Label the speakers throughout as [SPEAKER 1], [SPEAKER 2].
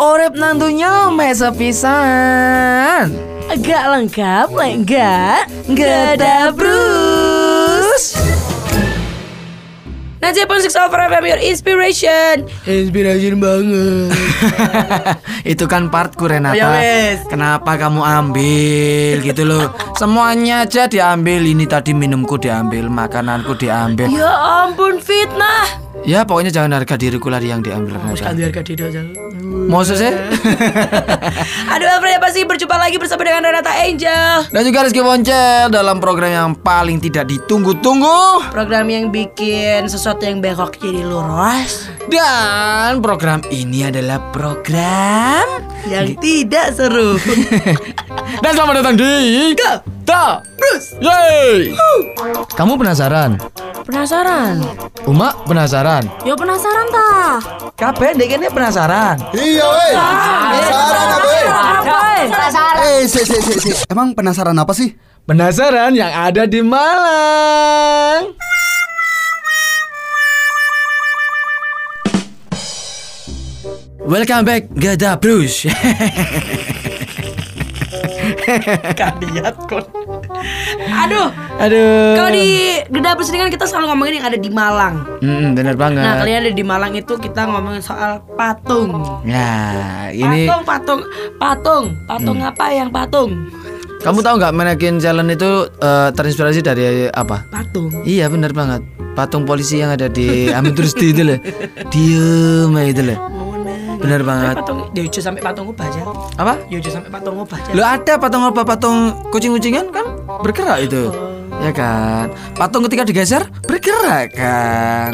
[SPEAKER 1] Orep nantunya mesa pisan.
[SPEAKER 2] Agak lengkap, enggak?
[SPEAKER 1] Gada Bruce.
[SPEAKER 2] Nanti pun Six Over FM Your Inspiration
[SPEAKER 1] Inspiration banget. Itu kan partku Renata.
[SPEAKER 2] Ya wes.
[SPEAKER 1] Kenapa kamu ambil gitu loh? Semuanya aja diambil. Ini tadi minumku diambil, makananku diambil.
[SPEAKER 2] Ya ampun fitnah
[SPEAKER 1] Ya pokoknya jangan harga diriku lah yang diambil Renata.
[SPEAKER 2] harga diri aja.
[SPEAKER 1] Mau sih?
[SPEAKER 2] Aduh Alfred ya pasti berjumpa lagi bersama dengan Renata Angel.
[SPEAKER 1] Dan juga Rizky Poncel dalam program yang paling tidak ditunggu-tunggu.
[SPEAKER 2] Program yang bikin sesuatu yang bengkok jadi lurus.
[SPEAKER 1] Dan program ini adalah program
[SPEAKER 2] Yang tidak seru.
[SPEAKER 1] Dan selamat datang di
[SPEAKER 2] Go.
[SPEAKER 1] Ta
[SPEAKER 2] Bruce.
[SPEAKER 1] Yeay. Kamu penasaran?
[SPEAKER 2] Penasaran?
[SPEAKER 1] Uma penasaran?
[SPEAKER 2] Ya penasaran ta?
[SPEAKER 1] Kabeh dek ini penasaran
[SPEAKER 3] Iya, weh. Penasaran apa, weh?
[SPEAKER 2] Penasaran
[SPEAKER 3] Eh, si, si, si, si. Emang penasaran apa sih?
[SPEAKER 1] Penasaran yang ada di Malang Welcome back Gada Bruce
[SPEAKER 2] Kadiat kon Aduh.
[SPEAKER 1] Aduh.
[SPEAKER 2] Kalau di Geda kan kita selalu ngomongin yang ada di Malang.
[SPEAKER 1] Mm, bener banget.
[SPEAKER 2] Nah kalian ada di Malang itu kita ngomongin soal patung.
[SPEAKER 1] Ya ini
[SPEAKER 2] Patung, patung, patung. Patung apa yang patung?
[SPEAKER 1] Kamu tahu nggak Mannequin Challenge itu eh, terinspirasi dari apa?
[SPEAKER 2] Patung.
[SPEAKER 1] Iya bener banget. Patung polisi yang ada di Amin Rusdi itu loh. Diem itu loh Bener banget.
[SPEAKER 2] Patung, ya udah sampai patung ubah aja
[SPEAKER 1] Apa?
[SPEAKER 2] Ya udah sampai patung ubah aja
[SPEAKER 1] Lo ada patung apa? Patung kucing-kucingan kan? Bergerak itu. Ya kan? Patung ketika digeser bergerak kan?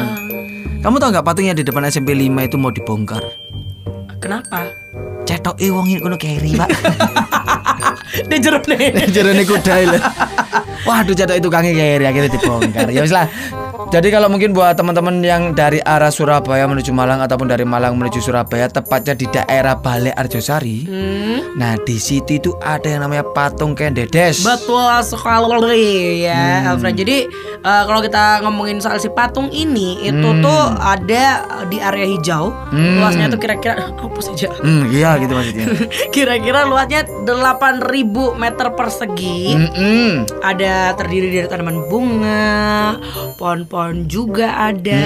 [SPEAKER 1] Kamu tahu nggak patungnya di depan SMP 5 itu mau dibongkar?
[SPEAKER 2] Kenapa?
[SPEAKER 1] Cetok e wong ini kono keri pak.
[SPEAKER 2] Dia jeruk nih
[SPEAKER 1] Jerone kuda lho. Waduh cetok itu kange keri akhirnya dibongkar. Ya wis lah jadi kalau mungkin buat teman-teman yang dari arah Surabaya menuju Malang ataupun dari Malang menuju Surabaya tepatnya di daerah Bale Arjosari. Nah, di situ itu ada yang namanya patung Kendedes.
[SPEAKER 2] Betul sekali ya Alfred Jadi eh, kalau kita ngomongin soal si patung ini Itu tuh ada di area hijau Luasnya tuh kira-kira Apa saja
[SPEAKER 1] Hmm, iya gitu maksudnya.
[SPEAKER 2] Kira-kira luasnya 8000 meter persegi
[SPEAKER 1] Mm-mm.
[SPEAKER 2] Ada terdiri dari tanaman bunga Pohon-pohon juga ada.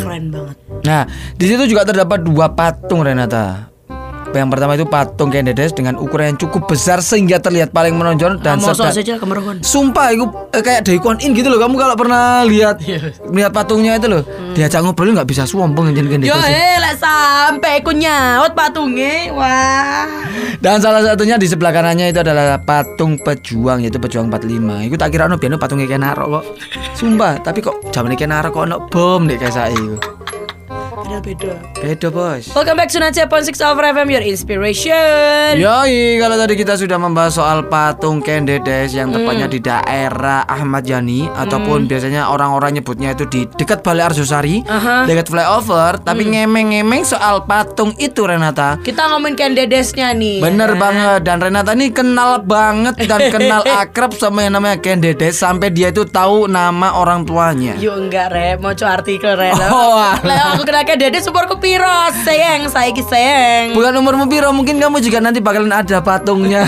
[SPEAKER 2] Keren banget.
[SPEAKER 1] Nah, di situ juga terdapat dua patung Renata. Yang pertama itu patung Kendedes dengan ukuran yang cukup besar sehingga terlihat paling menonjol dan
[SPEAKER 2] Mau
[SPEAKER 1] serta
[SPEAKER 2] saja
[SPEAKER 1] Sumpah itu eh, kayak Day Kwon In gitu loh. Kamu kalau pernah lihat lihat patungnya itu loh, diajak ngobrol nggak bisa sombong anjir Kendedes.
[SPEAKER 2] Yo eh lah sampai aku nyaut patungnya Wah
[SPEAKER 1] Dan salah satunya di sebelah kanannya itu adalah patung pejuang yaitu pejuang 45. Iku tak kira ono biyen patungnya Kenaro kok. Sumpah, tapi kok zaman Kenaro kok ono bom deh kayak saya itu.
[SPEAKER 2] Beda-beda
[SPEAKER 1] Beda, Bos.
[SPEAKER 2] Welcome back to Nacha Pon 6 Over FM Your Inspiration
[SPEAKER 1] Yoi, kalau tadi kita sudah membahas soal patung Kendedes yang tepatnya di daerah Ahmad Yani ataupun biasanya orang-orang nyebutnya itu di dekat Balai Arjosari,
[SPEAKER 2] Aha.
[SPEAKER 1] dekat flyover, tapi ngemeng-ngemeng soal patung itu Renata.
[SPEAKER 2] Kita ngomongin Kendedesnya nih
[SPEAKER 1] Bener banget dan Renata ini kenal banget dan kenal akrab sama yang namanya Kendedes sampai dia itu tahu nama orang tuanya.
[SPEAKER 2] Yuk enggak re, mau coba artikel re
[SPEAKER 1] Oh,
[SPEAKER 2] aku kena Kendedes umurku piro? Sayang, saiki sayang.
[SPEAKER 1] Bukan umurmu piro, mungkin kamu juga nanti bakalan ada patungnya.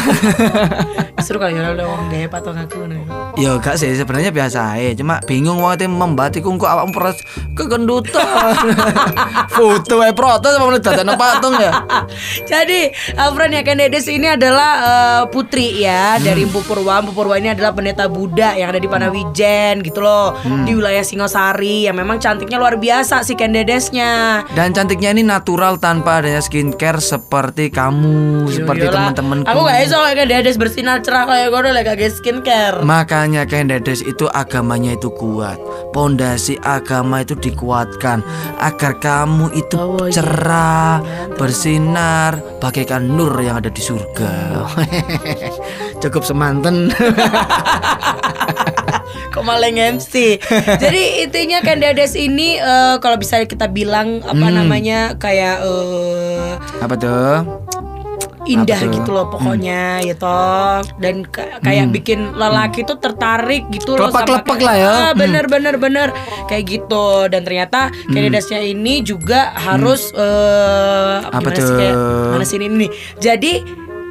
[SPEAKER 2] Seru kali ya ada wong deh patung aku nih
[SPEAKER 1] Ya gak sih sebenarnya biasa aja Cuma bingung waktu membatiku kok awak peras kegendutan Foto ae protes apa dadekno patung ya
[SPEAKER 2] Jadi Alfred ya Kendedes ini adalah eh, putri ya dari Empu Purwa. Empu Purwa ini adalah pendeta Buddha yang ada di Panawijen gitu loh di wilayah Singosari yang memang cantiknya luar biasa si Kendedesnya.
[SPEAKER 1] Dan cantiknya ini natural tanpa adanya skincare seperti kamu Seperti
[SPEAKER 2] Yolah.
[SPEAKER 1] teman-temanku
[SPEAKER 2] Aku gak iso kayak Kendedes bersinar cerah kayak gue udah gak skincare.
[SPEAKER 1] Makanya Kendedes itu agamanya itu kuat Pondasi agama itu dikuatkan Agar kamu itu
[SPEAKER 2] Oh, iya.
[SPEAKER 1] cerah Bersinar Bagaikan nur yang ada di surga Cukup semanten
[SPEAKER 2] Kok malah MC Jadi intinya Kendedes ini eh, Kalau bisa kita bilang Apa
[SPEAKER 1] Hmm.
[SPEAKER 2] namanya Kayak eh,
[SPEAKER 1] Apa tuh?
[SPEAKER 2] Indah
[SPEAKER 1] tuh?
[SPEAKER 2] gitu loh pokoknya ya toh dan ka- kayak bikin lelaki tuh tertarik gitu loh sama kayak-
[SPEAKER 1] lah ya.
[SPEAKER 2] Ah,
[SPEAKER 1] Hmm.
[SPEAKER 2] bener bener bener kayak gitu dan ternyata candidates-nya ini juga harus eh
[SPEAKER 1] Hmm. Apa
[SPEAKER 2] gimana sih kayak
[SPEAKER 1] tuh?
[SPEAKER 2] mana sih ini nih jadi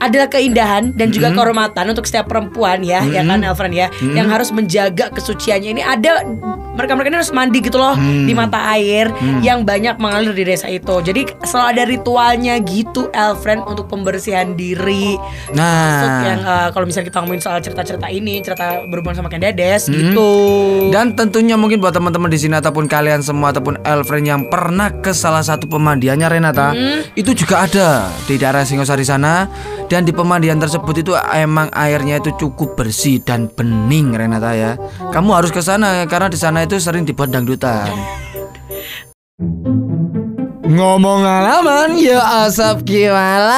[SPEAKER 2] adalah keindahan dan juga
[SPEAKER 1] Hmm.
[SPEAKER 2] kehormatan untuk setiap perempuan ya, ya kan Elfriend ya,
[SPEAKER 1] Hmm.
[SPEAKER 2] yang harus menjaga kesuciannya ini ada mereka-mereka ini harus mandi gitu loh
[SPEAKER 1] Hmm.
[SPEAKER 2] di mata air yang banyak mengalir di desa itu. Jadi selalu ada ritualnya gitu Elfriend untuk pembersihan diri. Termasuk yang
[SPEAKER 1] Nah,
[SPEAKER 2] eh, kalau misalnya kita ngomongin soal cerita-cerita ini, cerita berhubungan sama Ken Dedes
[SPEAKER 1] Hmm.
[SPEAKER 2] gitu.
[SPEAKER 1] dan tentunya mungkin buat teman-teman di sini ataupun kalian semua ataupun Elfriend yang pernah ke salah satu pemandiannya Renata, itu juga ada di daerah Singosari sana dan di pemandian tersebut itu emang airnya itu cukup bersih dan bening Renata ya. Kamu harus ke sana karena di sana itu sering dibuat dangdutan. Ngomong alaman ya asap kiwalan.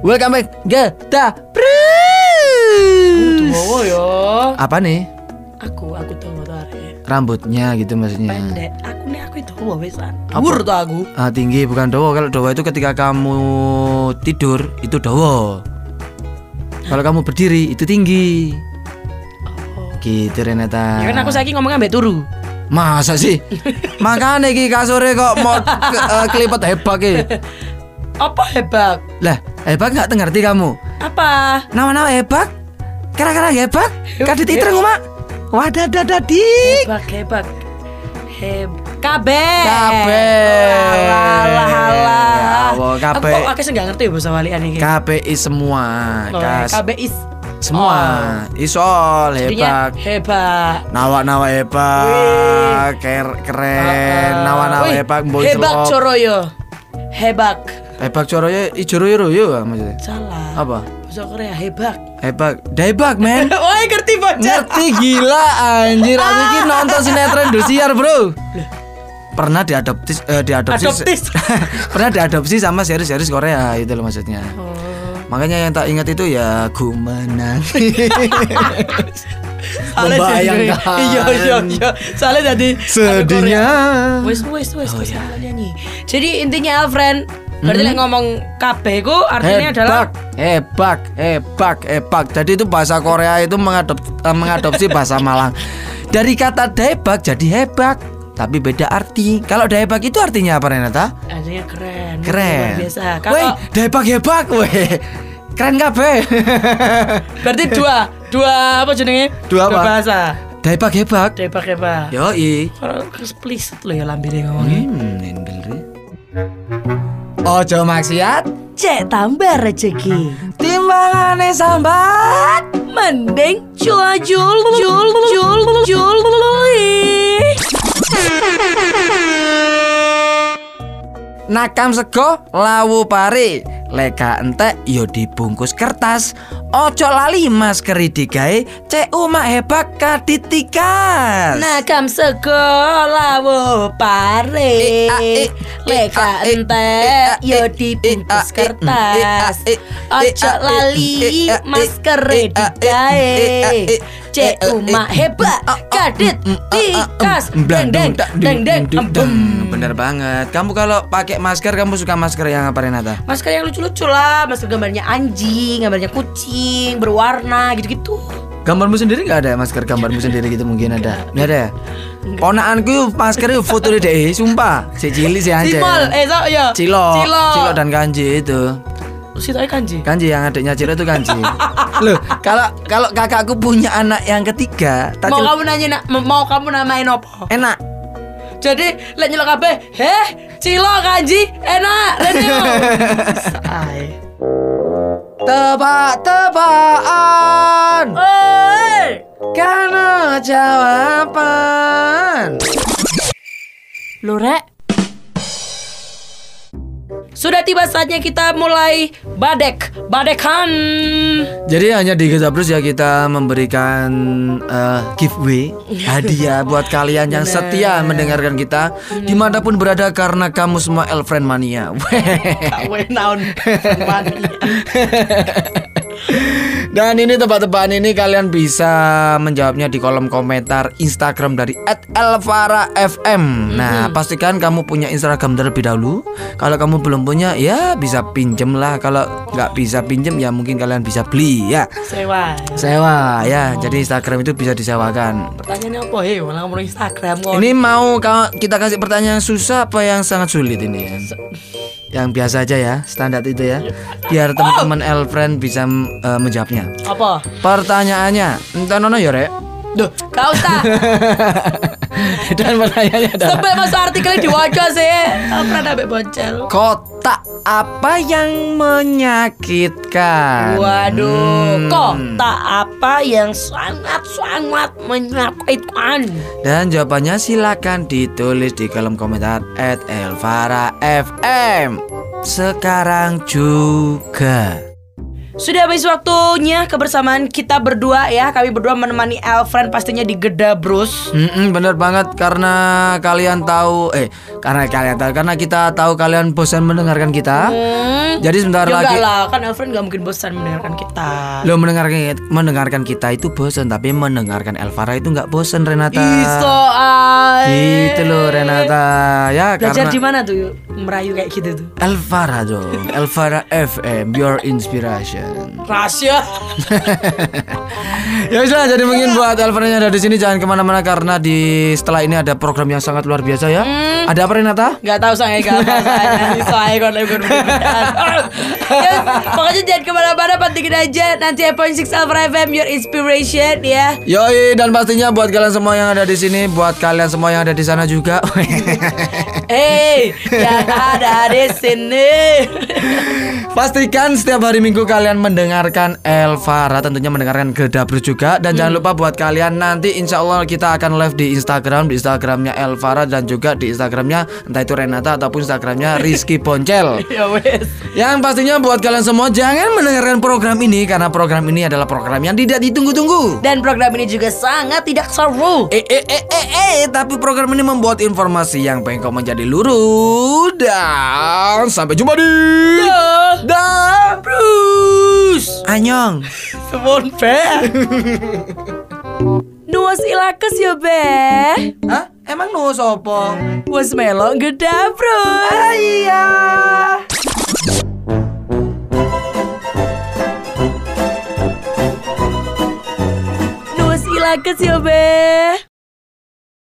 [SPEAKER 1] Welcome back Geta
[SPEAKER 2] Wow yo.
[SPEAKER 1] Apa nih?
[SPEAKER 2] Aku aku tahu
[SPEAKER 1] Rambutnya gitu maksudnya
[SPEAKER 2] pendek. Aku aku itu wow besan. Awur tuh aku.
[SPEAKER 1] ah, Tinggi bukan dowo Kalau dowo itu ketika kamu tidur Itu dowo Kalau kamu berdiri itu tinggi Gitu Renata
[SPEAKER 2] Ya kan aku saiki ngomongnya mbak turu.
[SPEAKER 1] Masa sih? Makanya iki kasure kok mau ke, eh, kelipet hebak ki.
[SPEAKER 2] Apa hebat?
[SPEAKER 1] Lah, hebak nggak ngerti kamu?
[SPEAKER 2] Apa?
[SPEAKER 1] Nama-nama hebak? Kira-kira hebak? Kadit itreng mak. Wadah dadadik.
[SPEAKER 2] Hebak hebak. Heb KB.
[SPEAKER 1] Kabeh.
[SPEAKER 2] Alah alah.
[SPEAKER 1] Ya
[SPEAKER 2] Aku
[SPEAKER 1] kabeh.
[SPEAKER 2] kok akeh sing gak ngerti ya bahasa walian iki.
[SPEAKER 1] KPI semua.
[SPEAKER 2] Oh, is
[SPEAKER 1] Semua. Isol
[SPEAKER 2] jadinya
[SPEAKER 1] hebak.
[SPEAKER 2] hebat.
[SPEAKER 1] Nawa-nawa hebak. Ker keren. Nawa-nawa
[SPEAKER 2] Wih,
[SPEAKER 1] hebak. Mbok
[SPEAKER 2] Hebak
[SPEAKER 1] islop.
[SPEAKER 2] Coroyo. Hebak.
[SPEAKER 1] Hebak coroyo ijoro yo ya maksudnya.
[SPEAKER 2] Salah.
[SPEAKER 1] Apa?
[SPEAKER 2] Bahasa Korea hebak.
[SPEAKER 1] Hebak. Debak men.
[SPEAKER 2] Wah, ngerti baca.
[SPEAKER 1] Ngerti gila anjir Aku ini nonton sinetron Indosiar bro Pernah diadopsi eh, diadopsi. Pernah diadopsi sama series-series Korea Itu loh maksudnya
[SPEAKER 2] Oh.
[SPEAKER 1] Makanya yang tak ingat itu ya Ku menang
[SPEAKER 2] Soalnya
[SPEAKER 1] Membayangkan.
[SPEAKER 2] jadi- Iya iya iya. Soalnya jadi
[SPEAKER 1] Sedihnya
[SPEAKER 2] Wes wes wes
[SPEAKER 1] Oh,
[SPEAKER 2] wes
[SPEAKER 1] iya.
[SPEAKER 2] nyanyi. Jadi intinya Alfred berarti lek ngomong KB ku artinya adalah
[SPEAKER 1] Hebak Hebak Hebak Hebak Jadi itu bahasa Korea itu mengadop, eh, mengadopsi bahasa Malang Dari kata debak jadi hebak Tapi beda arti Kalau debak itu artinya apa Renata?
[SPEAKER 2] artinya keren.
[SPEAKER 1] Keren.
[SPEAKER 2] Luar biasa.
[SPEAKER 1] Weh,
[SPEAKER 2] Kalau
[SPEAKER 1] debak hebak weh. Keren kabeh.
[SPEAKER 2] berarti dua dua apa jenenge?
[SPEAKER 1] Dua apa?
[SPEAKER 2] bahasa.
[SPEAKER 1] debak hebak.
[SPEAKER 2] Debak hebak.
[SPEAKER 1] Yo i.
[SPEAKER 2] Kalau eksplisit lo ya lambire ngomongnya.
[SPEAKER 1] Hmm, nendel. Ojo maksiat,
[SPEAKER 2] Cek tambah rezeki.
[SPEAKER 1] timbangane sambat.
[SPEAKER 2] Mending jul jul jul jul jul
[SPEAKER 1] Nakam sego lawu pari. Leka entek yo dibungkus kertas. Ojo lali masker digawe cek umak hebak kaditikas.
[SPEAKER 2] Nakam sekolah wo pare
[SPEAKER 1] Eh, ah, eh,
[SPEAKER 2] Leka
[SPEAKER 1] eh, ah, eh,
[SPEAKER 2] ente
[SPEAKER 1] eh, ah,
[SPEAKER 2] yo
[SPEAKER 1] eh,
[SPEAKER 2] dibungkus
[SPEAKER 1] eh, ah, eh,
[SPEAKER 2] kertas
[SPEAKER 1] eh, ah, eh,
[SPEAKER 2] Ojo
[SPEAKER 1] eh, ah,
[SPEAKER 2] lali
[SPEAKER 1] eh, eh, ah, eh,
[SPEAKER 2] masker
[SPEAKER 1] eh, ah, eh,
[SPEAKER 2] digawe umak
[SPEAKER 1] eh,
[SPEAKER 2] hebat kadit tikas Deng deng deng deng.
[SPEAKER 1] Bener banget. Kamu kalau pakai masker kamu suka masker yang apa Renata?
[SPEAKER 2] Masker yang lucu-lucu lah Masker gambarnya anjing Gambarnya kucing Berwarna gitu-gitu
[SPEAKER 1] Gambarmu sendiri nggak ada masker gambarmu sendiri gitu mungkin ada? Nggak ada ya? Ponakanku maskernya foto deh, sumpah. Si Cili si Ance.
[SPEAKER 2] Cimol Eh so ya
[SPEAKER 1] Cilo,
[SPEAKER 2] Cilo
[SPEAKER 1] Cilo dan Kanji itu.
[SPEAKER 2] Situ aja kanji
[SPEAKER 1] Kanji yang adiknya Cilo itu Kanji. Loh, kalau kalau kakakku punya anak yang ketiga, tak
[SPEAKER 2] Mau kamu nanya nak, mau kamu namain apa?
[SPEAKER 1] enak.
[SPEAKER 2] Jadi lek nyelok kabeh, heh, cilo kanji, enak.
[SPEAKER 1] Tebak-tebakan
[SPEAKER 2] Oi.
[SPEAKER 1] karena jawaban.
[SPEAKER 2] Lu rek. Sudah tiba saatnya kita mulai badek, badekan.
[SPEAKER 1] Jadi hanya di Gezabrus ya kita memberikan eh, giveaway hadiah buat kalian yang setia mendengarkan kita di mana pun berada karena kamu semua Elfriend mania.
[SPEAKER 2] Kawe naon.
[SPEAKER 1] Dan ini tebak-tebakan ini kalian bisa menjawabnya di kolom komentar Instagram dari @elvara_fm. Nah, pastikan kamu punya Instagram terlebih dahulu. Kalau kamu belum punya, ya bisa pinjem lah. Kalau nggak bisa pinjem, ya mungkin kalian bisa beli ya.
[SPEAKER 2] Sewa.
[SPEAKER 1] Sewa ya. Jadi Instagram itu bisa disewakan.
[SPEAKER 2] Pertanyaannya apa? Hei, malah ngomong Instagram kok.
[SPEAKER 1] Ini mau kita kasih pertanyaan susah apa yang sangat sulit ini? Yang biasa aja ya, standar itu ya. Biar teman-teman Elfriend bisa eh, menjawabnya.
[SPEAKER 2] Apa?
[SPEAKER 1] Pertanyaannya, entah nono ya rek.
[SPEAKER 2] Duh, kau usah.
[SPEAKER 1] Dan pertanyaannya adalah
[SPEAKER 2] Sampai masuk artikelnya diwaca sih. Apa ada boncel?
[SPEAKER 1] kotak apa yang menyakitkan?
[SPEAKER 2] Waduh,
[SPEAKER 1] Hmm.
[SPEAKER 2] kok tak apa yang sangat-sangat menyakitkan?
[SPEAKER 1] Dan jawabannya silakan ditulis di kolom komentar at Elvara FM sekarang juga.
[SPEAKER 2] Sudah habis waktunya kebersamaan kita berdua ya. Kami berdua menemani Elfriend pastinya di Geda Brus.
[SPEAKER 1] Mm-mm, bener banget karena kalian tahu eh karena kalian tahu karena kita tahu kalian bosan mendengarkan kita.
[SPEAKER 2] Hmm.
[SPEAKER 1] Jadi sebentar
[SPEAKER 2] Ya
[SPEAKER 1] lagi
[SPEAKER 2] lah, kan Elfriend gak mungkin bosan mendengarkan kita.
[SPEAKER 1] lo mendengarkan mendengarkan kita itu bosan tapi mendengarkan Elvara itu nggak bosan Renata.
[SPEAKER 2] Iso.
[SPEAKER 1] Gitu loh Renata ya
[SPEAKER 2] Belajar
[SPEAKER 1] karena
[SPEAKER 2] di mana tuh merayu kayak gitu tuh?
[SPEAKER 1] Elvara dong Elvara FM your inspiration.
[SPEAKER 2] Rahasia.
[SPEAKER 1] ya sudah jadi mungkin buat Elvara yang ada di sini jangan ke mana-mana karena di setelah ini ada program yang sangat luar biasa ya. Ada apa Renata?
[SPEAKER 2] Gak tahu saya gak apa saya lagi Ya, pokoknya jangan ke mana-mana pentingin aja nanti Point Six Alpha FM your inspiration ya.
[SPEAKER 1] Yoi dan pastinya buat kalian semua yang ada di sini, buat kalian semua yang ada di sana juga.
[SPEAKER 2] Hey, yang ada di sini.
[SPEAKER 1] Pastikan setiap hari Minggu kalian mendengarkan Elvara, tentunya mendengarkan Gedabru juga dan jangan lupa buat kalian nanti insya Allah kita akan live di Instagram, di Instagramnya Elvara dan juga di Instagramnya entah itu Renata ataupun Instagramnya Rizky Poncel.
[SPEAKER 2] ya wes.
[SPEAKER 1] Yang pastinya buat kalian semua jangan mendengarkan program ini karena program ini adalah program yang tidak ditunggu-tunggu.
[SPEAKER 2] Dan program ini juga sangat tidak seru.
[SPEAKER 1] Eh eh eh eh eh tapi program ini membuat informasi yang pengen kau menjadi lurus dan sampai jumpa di
[SPEAKER 2] Bruce.
[SPEAKER 1] Anyong.
[SPEAKER 2] Semon be. Nuas ilakes ya be.
[SPEAKER 1] Hah? Emang nu sopo?
[SPEAKER 2] Was melo geda Bruce.
[SPEAKER 1] Iya.
[SPEAKER 2] Nuas ilakes ya be.